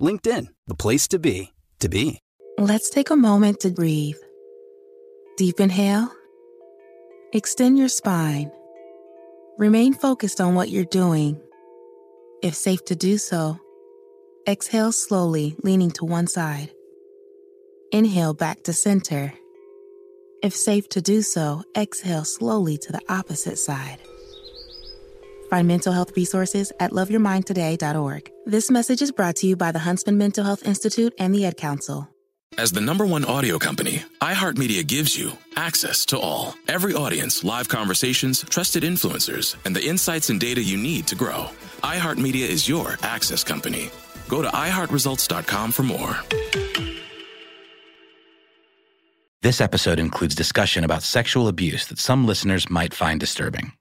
LinkedIn, the place to be, to be. Let's take a moment to breathe. Deep inhale. Extend your spine. Remain focused on what you're doing. If safe to do so, exhale slowly, leaning to one side. Inhale back to center. If safe to do so, exhale slowly to the opposite side. Find mental health resources at loveyourmindtoday.org. This message is brought to you by the Huntsman Mental Health Institute and the Ad Council. As the number one audio company, iHeartMedia gives you access to all. Every audience, live conversations, trusted influencers, and the insights and data you need to grow. iHeartMedia is your access company. Go to iHeartResults.com for more. This episode includes discussion about sexual abuse that some listeners might find disturbing.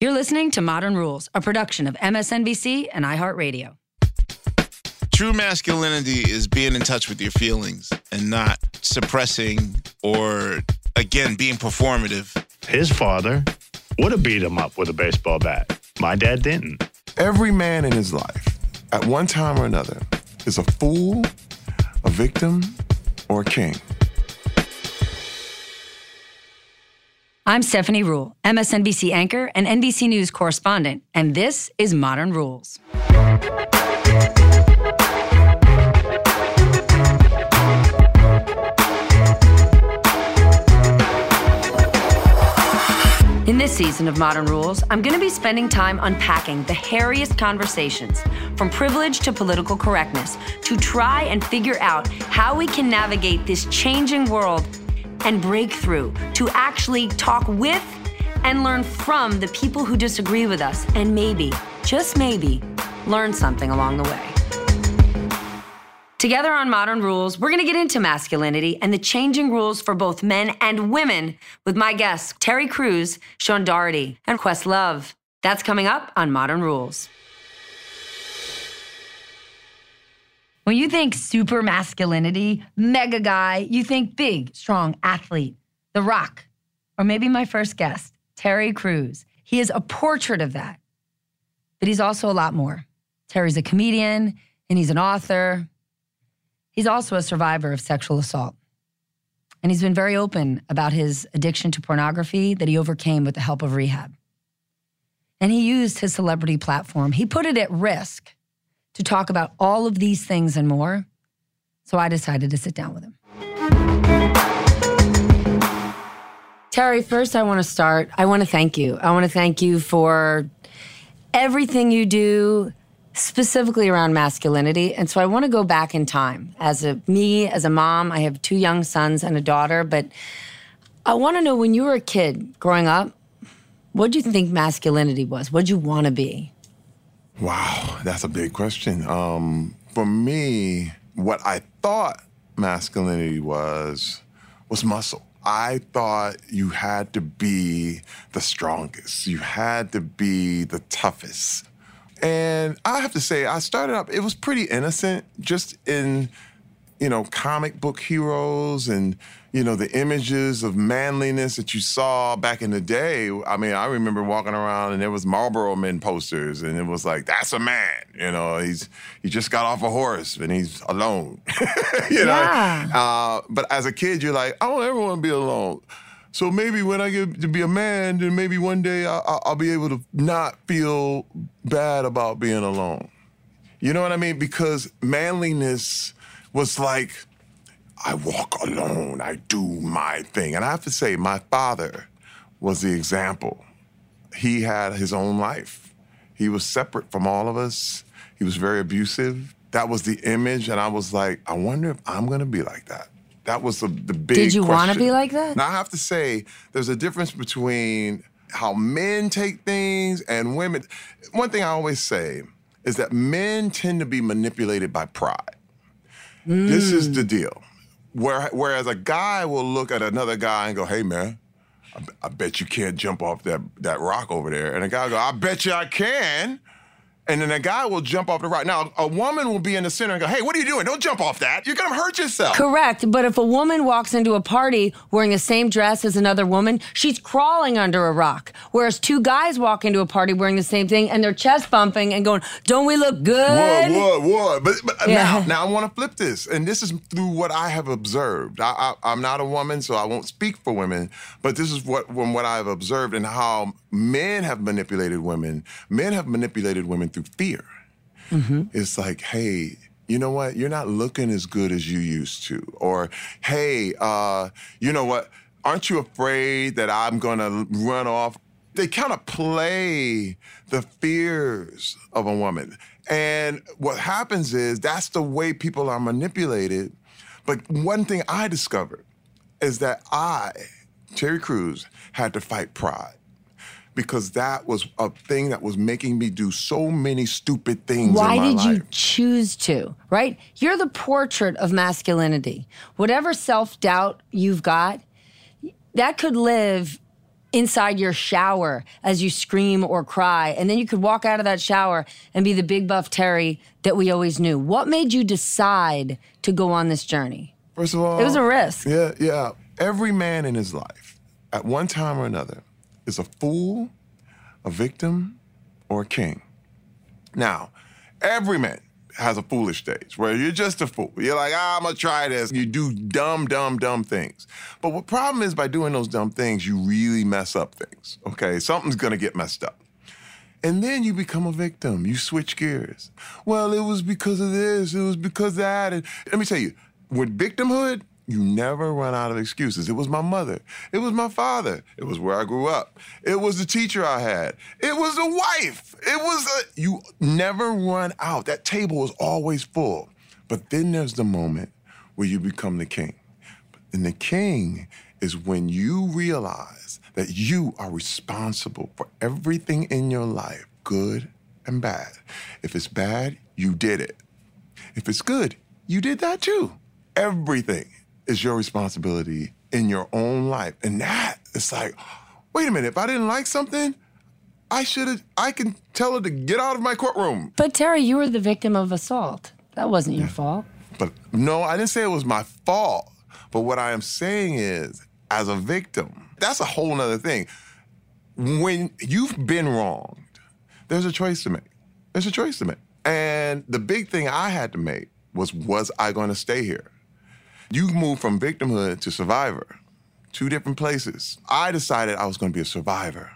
You're listening to Modern Rules, a production of MSNBC and iHeartRadio. True masculinity is being in touch with your feelings and not suppressing or, again, being performative. His father would have beat him up with a baseball bat. My dad didn't. Every man in his life, at one time or another, is a fool, a victim, or a king. I'm Stephanie Ruhle, MSNBC anchor and NBC News correspondent, and this is Modern Rules. In this season of Modern Rules, I'm going to be spending time unpacking the hairiest conversations, from privilege to political correctness, to try and figure out how we can navigate this changing world and breakthrough, to actually talk with and learn from the people who disagree with us, and maybe, just maybe, learn something along the way. Together on Modern Rules, we're going to get into masculinity and the changing rules for both men and women with my guests, Terry Crews, Shaun Dougherty, and Questlove. That's coming up on Modern Rules. When you think super masculinity, mega guy, you think big, strong athlete, The Rock, or maybe my first guest, Terry Crews. He is a portrait of that. But he's also a lot more. Terry's a comedian and he's an author. He's also a survivor of sexual assault. And he's been very open about his addiction to pornography that he overcame with the help of rehab. And he used his celebrity platform, he put it at risk to talk about all of these things and more. So I decided to sit down with him. Terry, first, I want to start. I want to thank you. I want to thank you for everything you do, specifically around masculinity. And so I want to go back in time. As a me, as a mom, I have two young sons and a daughter, but I want to know when you were a kid growing up, what do you think masculinity was? What did you want to be? Wow, that's a big question. Um, for me, what I thought masculinity was was muscle. I thought you had to be the strongest. You had to be the toughest. And I have to say, I started up, it was pretty innocent, just in, you know, comic book heroes and, you know, the images of manliness that you saw back in the day. I mean, I remember walking around and there was Marlboro Men posters, and it was like, that's a man. You know, he's he just got off a horse and he's alone. you know? Yeah. Uh, but as a kid, you're like, I don't ever want to be alone. So maybe when I get to be a man, then maybe one day I, I'll be able to not feel bad about being alone. You know what I mean? Because manliness was like I walk alone. I do my thing. And I have to say, my father was the example. He had his own life. He was separate from all of us. He was very abusive. That was the image. And I was like, I wonder if I'm going to be like that. That was the, the big Did you want to be like that? Now, I have to say, there's a difference between how men take things and women. One thing I always say is that men tend to be manipulated by pride. This is the mm. deal. Where, whereas a guy will look at another guy and go, hey, man, I bet you can't jump off that, that rock over there. And a guy will go, I bet you I can. And then a guy will jump off the rock. Now, a woman will be in the center and go, hey, what are you doing? Don't jump off that. You're going to hurt yourself. Correct. But if a woman walks into a party wearing the same dress as another woman, she's crawling under a rock. Whereas two guys walk into a party wearing the same thing and they're chest bumping and going, Don't we look good? What, what, what? But, but Yeah. now, now I want to flip this, and this is through what I have observed. I, I, I'm not a woman, so I won't speak for women, but this is what from what I've observed and how men have manipulated women. Men have manipulated women through fear. It's like, hey, you know what? You're not looking as good as you used to, or hey, uh, you know what? Aren't you afraid that I'm gonna run off? They kind of play the fears of a woman. And what happens is that's the way people are manipulated. But one thing I discovered is that I, Terry Crews, had to fight pride because that was a thing that was making me do so many stupid things Why in my did life. you choose to? Right? You're the portrait of masculinity. Whatever self doubt you've got, that could live inside your shower as you scream or cry. And then you could walk out of that shower and be the big buff Terry that we always knew. What made you decide to go on this journey? First of all, It was a risk. Yeah, yeah. Every man in his life, at one time or another, is a fool, a victim, or a king. Now, every man has a foolish stage where you're just a fool. You're like, ah, I'm gonna try this. You do dumb, dumb, dumb things. But what problem is by doing those dumb things, you really mess up things. Okay, something's gonna get messed up. And then you become a victim. You switch gears. Well, it was because of this, it was because that. And let me tell you, with victimhood, you never run out of excuses. It was my mother. It was my father. It was where I grew up. It was the teacher I had. It was the wife. It was a, you never run out. That table is always full. But then there's the moment where you become the king. And the king is when you realize that you are responsible for everything in your life, good and bad. If it's bad, you did it. If it's good, you did that too. Everything is your responsibility in your own life. And that is like, wait a minute, if I didn't like something, I should have, I can tell her to get out of my courtroom. But Terry, you were the victim of assault. That wasn't your fault. But no, I didn't say it was my fault. But what I am saying is, as a victim, that's a whole nother thing. When you've been wronged, there's a choice to make. There's a choice to make. And the big thing I had to make was, was I going to stay here? You move from victimhood to survivor, two different places. I decided I was going to be a survivor.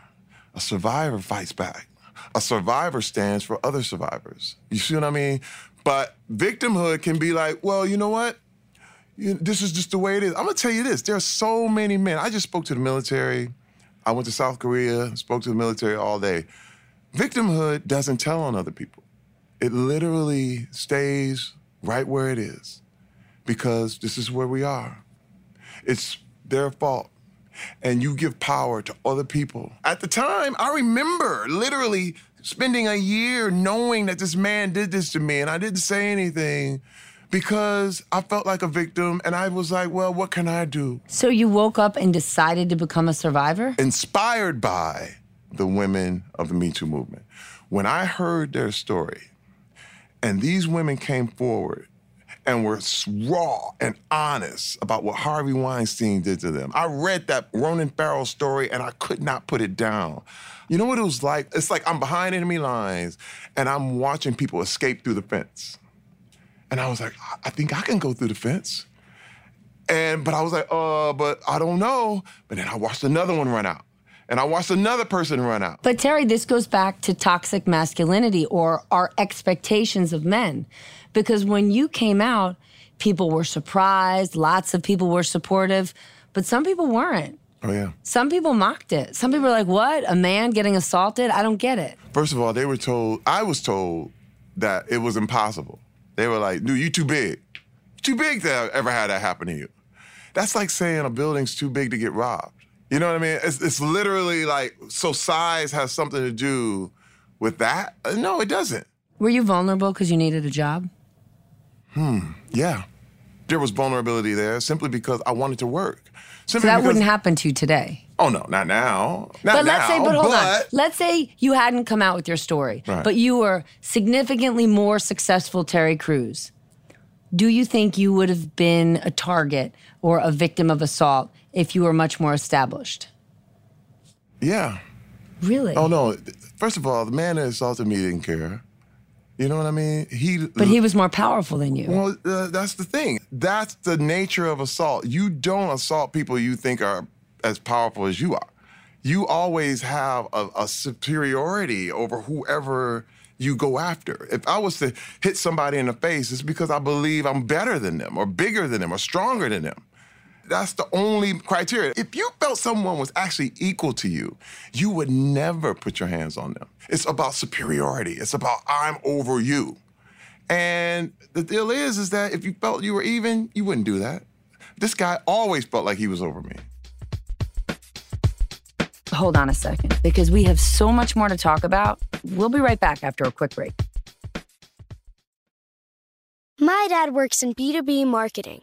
A survivor fights back. A survivor stands for other survivors. You see what I mean? But victimhood can be like, well, you know what? You- this is just the way it is. I'm gonna tell you this: there are so many men. I just spoke to the military. I went to South Korea, spoke to the military all day. Victimhood doesn't tell on other people. It literally stays right where it is because this is where we are. It's their fault. And you give power to other people. At the time, I remember literally spending a year knowing that this man did this to me and I didn't say anything because I felt like a victim and I was like, well, what can I do? So you woke up and decided to become a survivor? Inspired by the women of the Me Too movement. When I heard their story and these women came forward and were raw and honest about what Harvey Weinstein did to them. I read that Ronan Farrow story and I could not put it down. You know what it was like? It's like I'm behind enemy lines and I'm watching people escape through the fence. And I was like, I- I think I can go through the fence. And but I was like, uh, but I don't know. But then I watched another one run out. And I watched another person run out. But Terry, this goes back to toxic masculinity or our expectations of men. Because when you came out, People were surprised. Lots of people were supportive, but some people weren't. Oh, yeah. Some people mocked it. Some people were like, what? A man getting assaulted? I don't get it. First of all, they were told, I was told that it was impossible. They were like, dude, you too big. Too big to ever have that happen to you. That's like saying a building's too big to get robbed. You know what I mean? It's, it's literally like, so size has something to do with that? Uh, No, it doesn't. Were you vulnerable because you needed a job? Hmm, yeah. There was vulnerability there simply because I wanted to work. So that wouldn't happen to you today. Oh, no, not now. Not but let's now, say, but hold on. Let's say you hadn't come out with your story, Right. but you were significantly more successful, Terry Crews. Do you think you would have been a target or a victim of assault if you were much more established? Yeah. Really? Oh, no. First of all, the man that assaulted me didn't care. You know what I mean? He. But he was more powerful than you. Well, uh, that's the thing. That's the nature of assault. You don't assault people you think are as powerful as you are. You always have a, a superiority over whoever you go after. If I was to hit somebody in the face, it's because I believe I'm better than them, or bigger than them, or stronger than them. That's the only criteria. If you felt someone was actually equal to you, you would never put your hands on them. It's about superiority. It's about I'm over you. And the deal is, is that if you felt you were even, you wouldn't do that. This guy always felt like he was over me. Hold on a second, because we have so much more to talk about. We'll be right back after a quick break. My dad works in B2B marketing,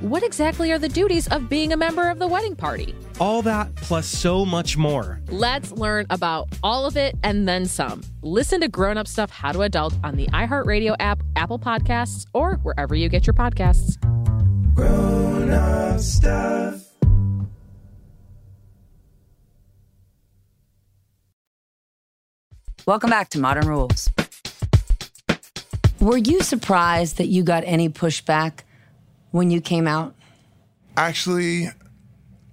what exactly are the duties of being a member of the wedding party? All that plus so much more. Let's learn about all of it and then some. Listen to Grown Up Stuff How to Adult on the iHeartRadio app, Apple Podcasts, or wherever you get your podcasts. Grown up stuff. Welcome back to Modern Rules. Were you surprised that you got any pushback when you came out? Actually,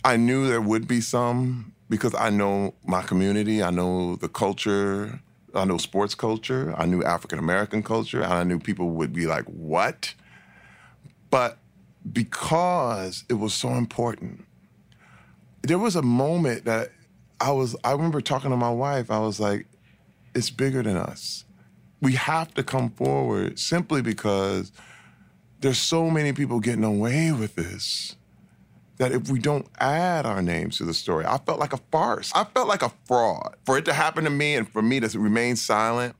I knew there would be some because I know my community, I know the culture, I know sports culture, I knew African American culture, and I knew people would be like, what? But because it was so important, there was a moment that I was, I remember talking to my wife, I was like, it's bigger than us. We have to come forward simply because there's so many people getting away with this that if we don't add our names to the story, I felt like a farce. I felt like a fraud. For it to happen to me and for me to remain silent,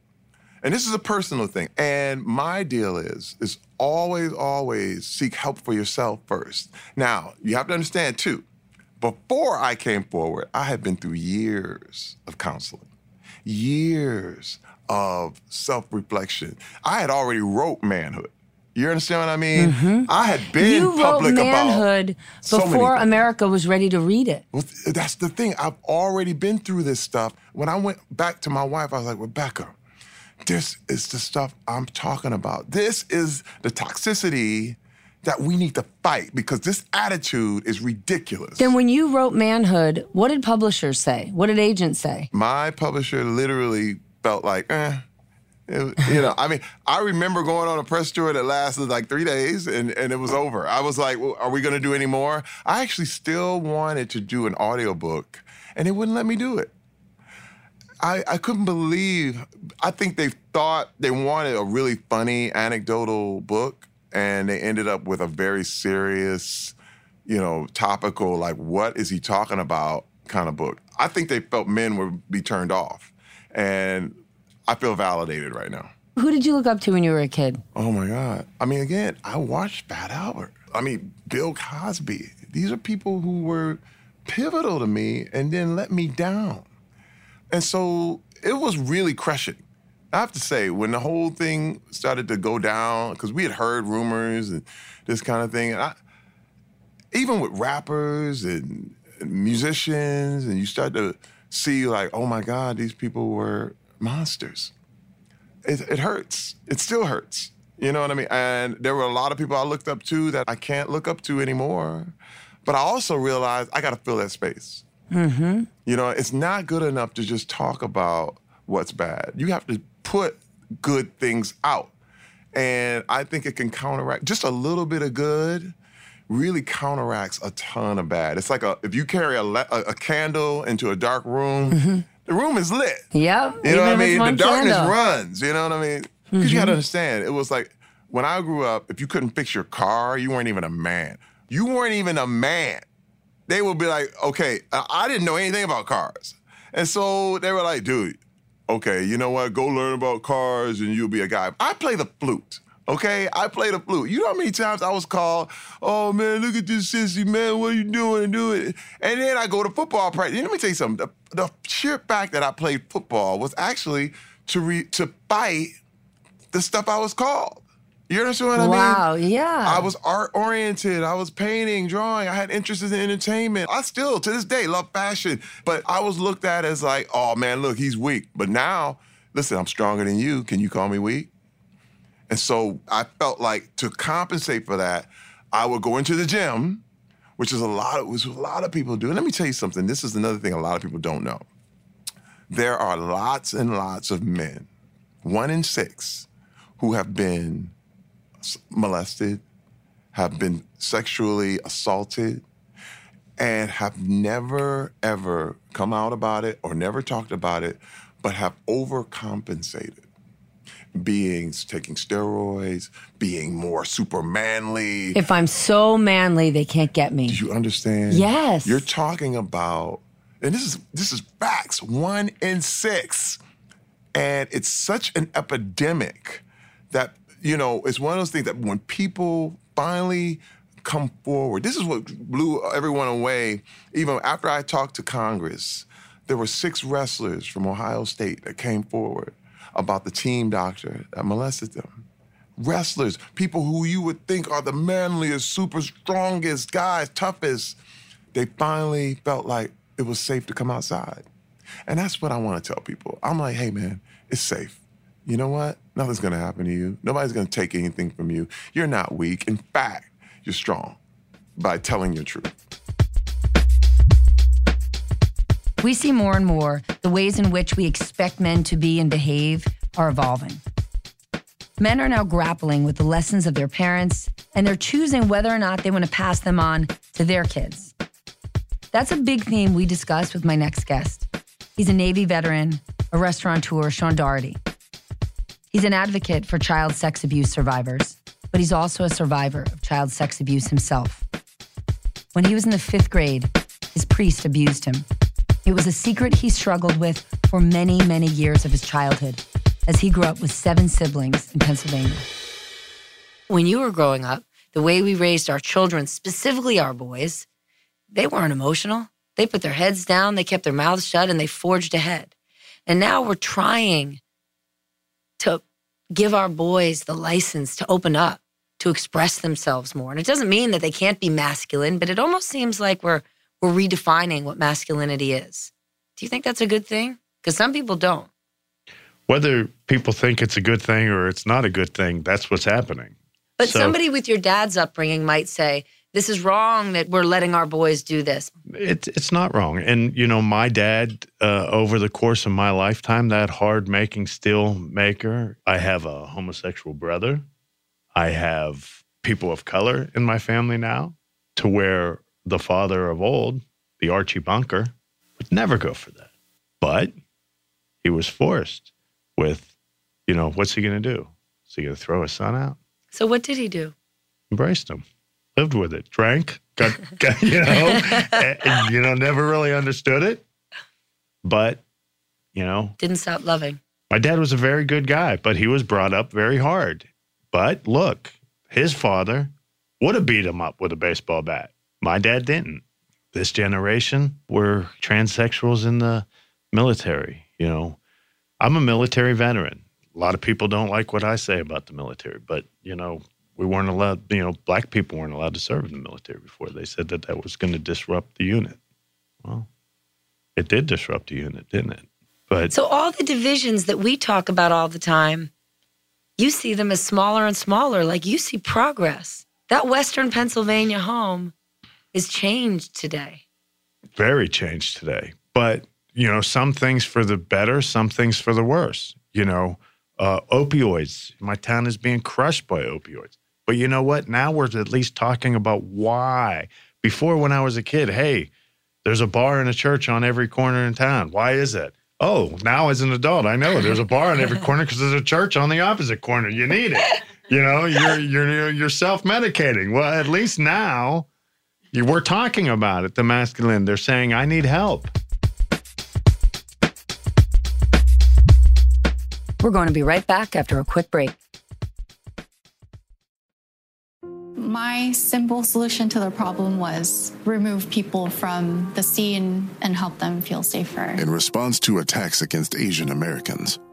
and this is a personal thing. And my deal is, is always, always seek help for yourself first. Now, you have to understand too, before I came forward, I had been through years of counseling, years of self-reflection. I had already wrote manhood. You understand what I mean? Mhm. I had been you wrote public Manhood about so before things. America was ready to read it. Well, that's the thing. I've already been through this stuff. When I went back to my wife, I was like, Rebecca, this is the stuff I'm talking about. This is the toxicity that we need to fight because this attitude is ridiculous. Then when you wrote Manhood, what did publishers say? What did agents say? My publisher literally felt like, eh. It- you know, I mean, I remember going on a press tour that lasted like three days and, and it was oh. over. I was like, well, are we going to do any more? I actually still wanted to do an audiobook and they wouldn't let me do it. I, I couldn't believe, I think they thought they wanted a really funny anecdotal book and they ended up with a very serious, you know, topical, like, what is he talking about kind of book. I think they felt men would be turned off. And I feel validated right now. Who did you look up to when you were a kid? Oh my God. I mean, again, I watched Fat Albert. I mean, Bill Cosby. These are people who were pivotal to me and then let me down. And so it was really crushing. I have to say, when the whole thing started to go down, because we had heard rumors and this kind of thing, and I, even with rappers and, and musicians, and you start to see like, oh my God, these people were monsters. It, it hurts. It still hurts. You know what I mean? And there were a lot of people I looked up to that I can't look up to anymore. But I also realized I got to fill that space. Mm-hmm. You know, it's not good enough to just talk about what's bad. You have to put good things out. And I think it can counteract just a little bit of good really counteracts a ton of bad. It's like a if you carry a, le- a, a candle into a dark room, the room is lit. Yep. You know what I even if it's mean? The darkness candle. runs. You know what I mean? Because you got to mm-hmm. understand, it was like when I grew up, if you couldn't fix your car, you weren't even a man. You weren't even a man. They would be like, okay, I didn't know anything about cars. And so they were like, dude, okay, you know what? Go learn about cars and you'll be a guy. I play the flute. Okay, I play the flute. You know how many times I was called, "Oh man, look at this sissy man, what are you doing? Do it." And then I go to football practice. Let me tell you something. The, the sheer fact that I played football was actually to re, to fight the stuff I was called. You understand what I mean? Wow, yeah. I was art oriented. I was painting, drawing. I had interests in entertainment. I still, to this day, love fashion. But I was looked at as like, oh man, look, he's weak. But now, listen, I'm stronger than you. Can you call me weak? And so I felt like to compensate for that, I would go into the gym, which is a lot of which a lot of people do. And let me tell you something. This is another thing a lot of people don't know. There are lots and lots of men, one in six, who have been molested, have been sexually assaulted, and have never ever come out about it or never talked about it, but have overcompensated. Being taking steroids, being more super manly. If I'm so manly, they can't get me. Do you understand? Yes. You're talking about, and this is this is facts. One in six, and it's such an epidemic that you know it's one of those things that when people finally come forward, this is what blew everyone away. Even after I talked to Congress, there were six wrestlers from Ohio State that came forward about the team doctor that molested them wrestlers, people who you would think are the manliest, super strongest guys, toughest, they finally felt like it was safe to come outside. And that's what I want to tell people. I'm like, hey, man, it's safe. You know what? Nothing's going to happen to you. Nobody's going to take anything from you. You're not weak. In fact, you're strong by telling your truth. We see more and more the ways in which we expect men to be and behave are evolving. Men are now grappling with the lessons of their parents, and they're choosing whether or not they want to pass them on to their kids. That's a big theme we discuss with my next guest. He's a Navy veteran, a restaurateur, Shaun Dougherty. He's an advocate for child sex abuse survivors, but he's also a survivor of child sex abuse himself. When he was in the fifth grade, his priest abused him. It was a secret he struggled with for many, many years of his childhood as he grew up with seven siblings in Pennsylvania. When you were growing up, the way we raised our children, specifically our boys, they weren't emotional. They put their heads down, they kept their mouths shut, and they forged ahead. And now we're trying to give our boys the license to open up, to express themselves more. And it doesn't mean that they can't be masculine, but it almost seems like we're we're redefining what masculinity is. Do you think that's a good thing? Because some people don't. Whether people think it's a good thing or it's not a good thing, that's what's happening. But So- somebody with your dad's upbringing might say, this is wrong that we're letting our boys do this. It's it's not wrong. And you know, my dad, uh, over the course of my lifetime, that hard making steel maker. I have a homosexual brother. I have people of color in my family now, to where the father of old, the Archie Bunker, would never go for that. But he was forced with, you know, what's he going to do? Is he going to throw his son out? So what did he do? embraced him, lived with it, drank, got, got you know, and, and, you know, never really understood it. But, you know, Didn't stop loving. my dad was a very good guy, but he was brought up very hard. But look, his father would have beat him up with a baseball bat. My dad didn't. This generation were transsexuals in the military. You know, I'm a military veteran. A lot of people don't like what I say about the military, but, you know, we weren't allowed, you know, black people weren't allowed to serve in the military before. They said that that was going to disrupt the unit. Well, it did disrupt the unit, didn't it? But So all the divisions that we talk about all the time, you see them as smaller and smaller. Like you see progress. That Western Pennsylvania home is changed today. very changed today. But you know, some things for the better, some things for the worse. You know, uh, opioids. My town is being crushed by opioids. But you know what? Now we're at least talking about why. Before, when I was a kid, hey, there's a bar and a church on every corner in town. Why is it? Oh, now as an adult, I know there's a bar on every corner because there's a church on the opposite corner. You need it. You know, you're you're you're self medicating. Well, at least now you, we're talking about it. The masculine. They're saying, "I need help." We're going to be right back after a quick break. My simple solution to the problem was remove people from the scene and help them feel safer. In response to attacks against Asian Americans,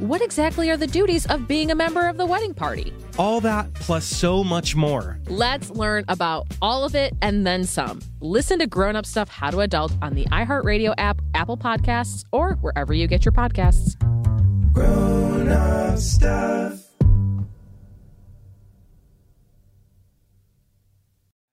what exactly are the duties of being a member of the wedding party? All that plus so much more. Let's learn about all of it and then some. Listen to Grown Up Stuff How to Adult on the iHeartRadio app, Apple Podcasts, or wherever you get your podcasts. Grown up stuff.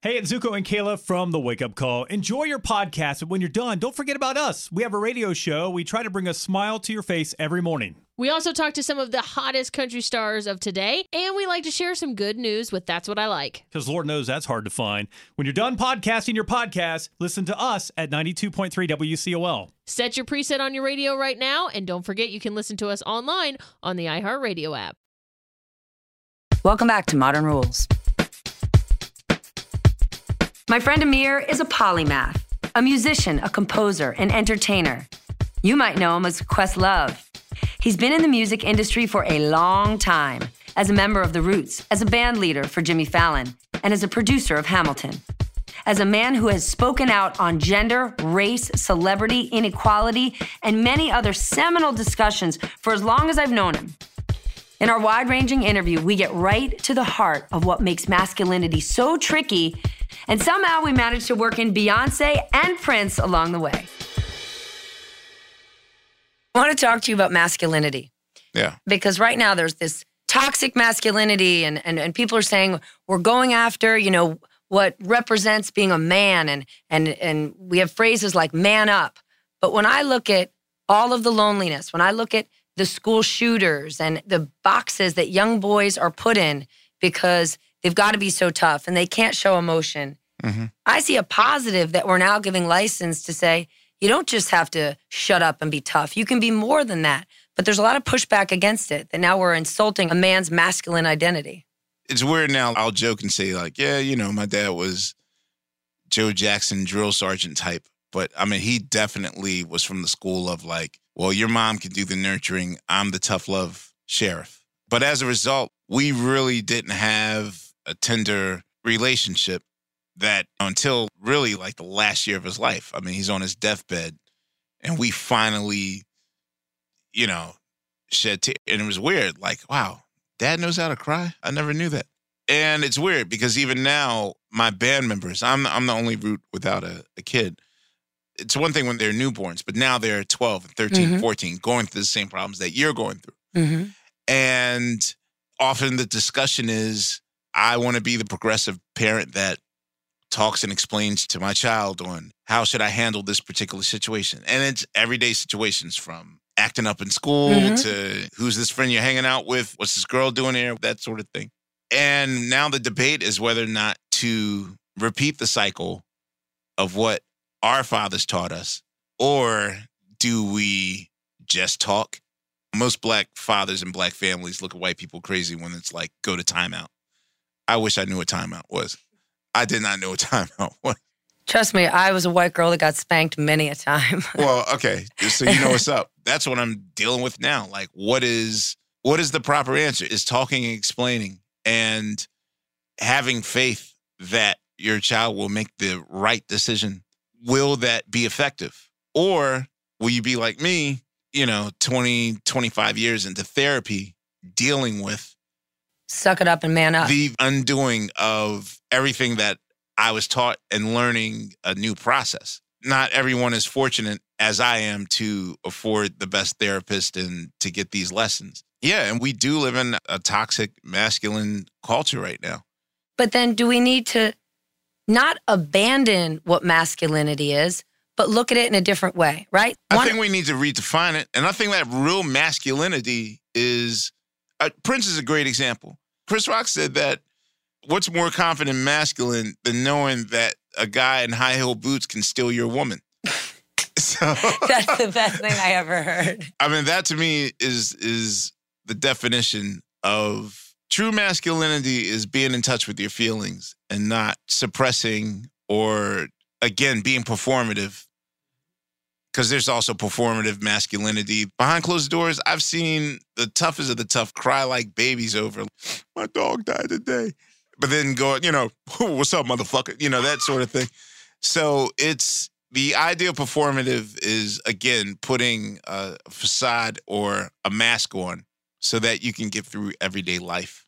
Hey, it's Zuko and Kayla from The Wake Up Call. Enjoy your podcast, but when you're done, don't forget about us. We have a radio show. We try to bring a smile to your face every morning. We also talk to some of the hottest country stars of today, and we like to share some good news with That's What I Like. Because Lord knows that's hard to find. When you're done podcasting your podcast, listen to us at 92.3 WCOL. Set your preset on your radio right now, and don't forget you can listen to us online on the iHeartRadio app. Welcome back to Modern Rules. My friend Ahmir is a polymath, a musician, a composer, an entertainer. You might know him as Questlove. He's been in the music industry for a long time as a member of The Roots, as a band leader for Jimmy Fallon, and as a producer of Hamilton. As a man who has spoken out on gender, race, celebrity, inequality, and many other seminal discussions for as long as I've known him. In our wide ranging interview, we get right to the heart of what makes masculinity so tricky, and somehow we manage to work in Beyonce and Prince along the way. I want to talk to you about masculinity Yeah. because right now there's this toxic masculinity and, and, and people are saying we're going after, you know, what represents being a man and and and we have phrases like man up. But when I look at all of the loneliness, when I look at the school shooters and the boxes that young boys are put in because they've got to be so tough and they can't show emotion. Mm-hmm. I see a positive that we're now giving license to say, you don't just have to shut up and be tough. You can be more than that. But there's a lot of pushback against it that now we're insulting a man's masculine identity. It's weird now. I'll joke and say, like, yeah, you know, my dad was Joe Jackson drill sergeant type. But I mean, he definitely was from the school of like, well, your mom can do the nurturing. I'm the tough love sheriff. But as a result, we really didn't have a tender relationship that until really like the last year of his life. I mean, he's on his deathbed and we finally, you know, shed tears. And it was weird. Like, wow, dad knows how to cry. I never knew that. And it's weird because even now, my band members, I'm I'm the only root without a, a kid. It's one thing when they're newborns, but now they're 12 and 13, Mhm. 14, going through the same problems that you're going through. Mm-hmm. And often the discussion is I want to be the progressive parent that talks and explains to my child on how should I handle this particular situation. And it's everyday situations from acting up in school Mhm. to who's this friend you're hanging out with, what's this girl doing here, that sort of thing. And now the debate is whether or not to repeat the cycle of what our fathers taught us, or do we just talk? Most black fathers and black families look at white people crazy when it's like, go to timeout. I wish I knew what timeout was. I did not know what timeout was. Trust me, I was a white girl that got spanked many a time. Well, okay, Just so you know what's up. That's what I'm dealing with now. Like, what is what is the proper answer? Is talking and explaining and having faith that your child will make the right decision. Will that be effective? Or will you be like me, you know, 20, 25 years into therapy, dealing with Suck it up and man up. the undoing of everything that I was taught and learning a new process. Not everyone is fortunate as I am to afford the best therapist and to get these lessons. Yeah, and we do live in a toxic masculine culture right now. But then do we need to not abandon what masculinity is, but look at it in a different way, right? I think we need to redefine it. And I think that real masculinity is uh, Prince is a great example. Chris Rock said that what's more confident masculine than knowing that a guy in high heel boots can steal your woman? so That's the best thing I ever heard. I mean, that to me is is the definition of true masculinity is being in touch with your feelings and not suppressing or again being performative. Because there's also performative masculinity behind closed doors. I've seen the toughest of the tough cry like babies over my dog died today, but then go, you know, what's up, motherfucker? You know that sort of thing. So it's the idea of performative is again putting a facade or a mask on so that you can get through everyday life.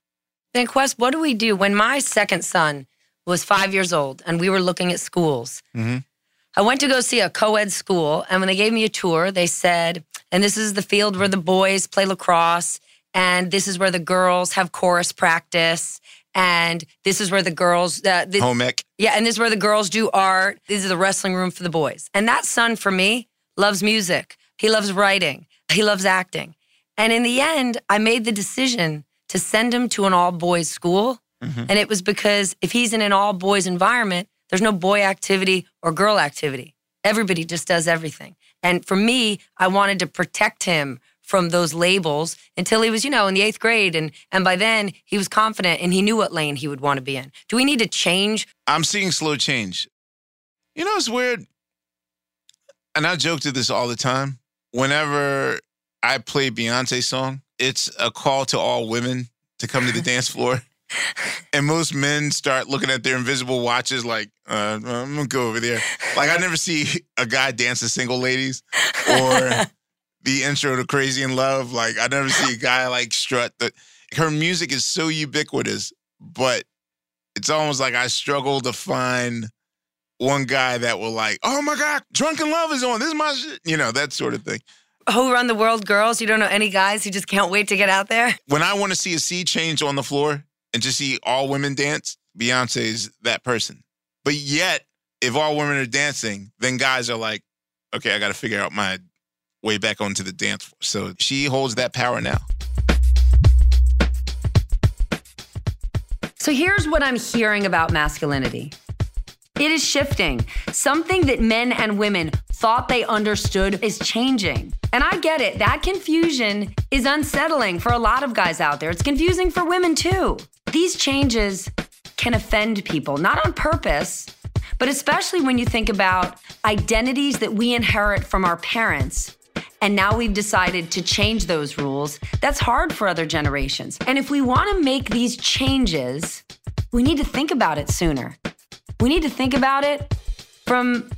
Then, Quest, what do we do when my second son was five years old and we were looking at schools? Mm-hmm. I went to go see a co ed school, and when they gave me a tour, they said, and this is the field where the boys play lacrosse, and this is where the girls have chorus practice, and this is where the girls, uh, the, Home ec. yeah, and this is where the girls do art. This is the wrestling room for the boys. And that son, for me, loves music. He loves writing. He loves acting. And in the end, I made the decision to send him to an all boys school. And it was because if he's in an all boys environment, there's no boy activity or girl activity. Everybody just does everything. And for me, I wanted to protect him from those labels until he was, you know, in the eighth grade. And, and by then, he was confident and he knew what lane he would want to be in. Do we need to change I'm seeing slow change. You know, it's weird. And I joke to this all the time. Whenever I play Beyonce song, it's a call to all women to come to the dance floor. And most men start looking at their invisible watches like, uh, I'm gonna go over there. Like I never see a guy dance to single ladies or the intro to Crazy in Love. Like I never see a guy like strut. The, her music is so ubiquitous, but it's almost like I struggle to find one guy that will like, oh my God, Drunk in Love is on. This is my shit. You know, that sort of thing. Who run the world girls? You don't know any guys who just can't wait to get out there? When I want to see a sea change on the floor and just see all women dance, Beyonce is that person. But yet, if all women are dancing, then guys are like, okay, I got to figure out my way back onto the dance floor. So she holds that power now. So here's what I'm hearing about masculinity it is shifting. Something that men and women thought they understood is changing. And I get it, that confusion is unsettling for a lot of guys out there. It's confusing for women too. These changes can offend people, not on purpose, but especially when you think about identities that we inherit from our parents and now we've decided to change those rules, that's hard for other generations. And if we want to make these changes, we need to think about it sooner. We need to think about it from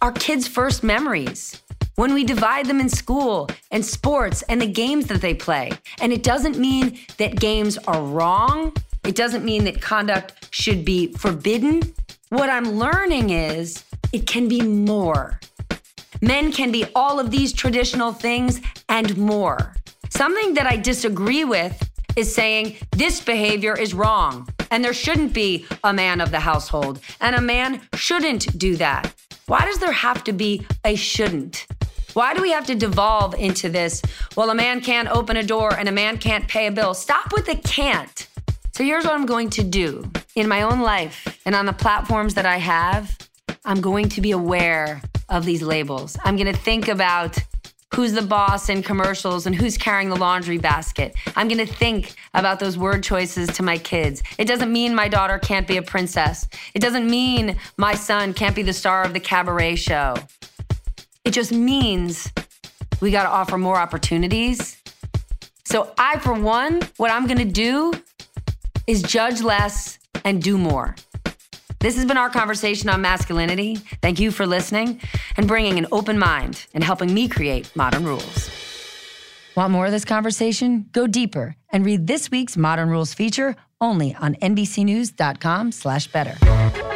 our kids' first memories. When we divide them in school and sports and the games that they play. And it doesn't mean that games are wrong. It doesn't mean that conduct should be forbidden. What I'm learning is it can be more. Men can be all of these traditional things and more. Something that I disagree with is saying this behavior is wrong and there shouldn't be a man of the household and a man shouldn't do that. Why does there have to be a shouldn't? Why do we have to devolve into this? Well, a man can't open a door and a man can't pay a bill. Stop with the can't. So here's what I'm going to do in my own life and on the platforms that I have. I'm going to be aware of these labels. I'm going to think about who's the boss in commercials and who's carrying the laundry basket. I'm going to think about those word choices to my kids. It doesn't mean my daughter can't be a princess. It doesn't mean my son can't be the star of the cabaret show. It just means we got to offer more opportunities. So, I, for one, what I'm going to do is judge less and do more. This has been our conversation on masculinity. Thank you for listening and bringing an open mind and helping me create modern rules. Want more of this conversation? Go deeper and read this week's Modern Rules feature only on nbcnews.com/better.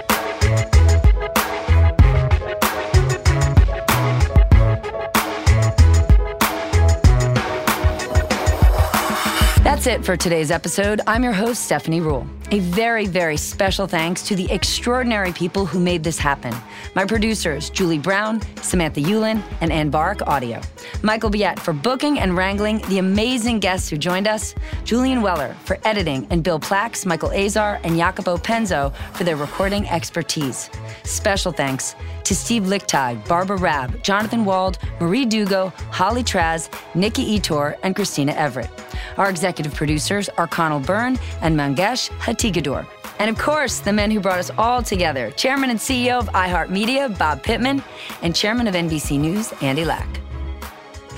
That's it for today's episode. I'm your host, Stephanie Ruhle. A very, very special thanks to the extraordinary people who made this happen. My producers, Julie Brown, Samantha Yulin, and Ann Bark Audio. Michael Biet for booking and wrangling the amazing guests who joined us. Julian Weller for editing, and Bill Plax, Michael Azar, and Jacopo Penzo for their recording expertise. Special thanks to Steve Lichtag, Barbara Rabb, Jonathan Wald, Marie Dugo, Holly Traz, Nikki Etor, and Christina Everett. Our executive producers are Connell Byrne and Mangesh Hattikudur. And of course, the men who brought us all together Chairman and CEO of iHeartMedia, Bob Pittman, and Chairman of NBC News, Andy Lack.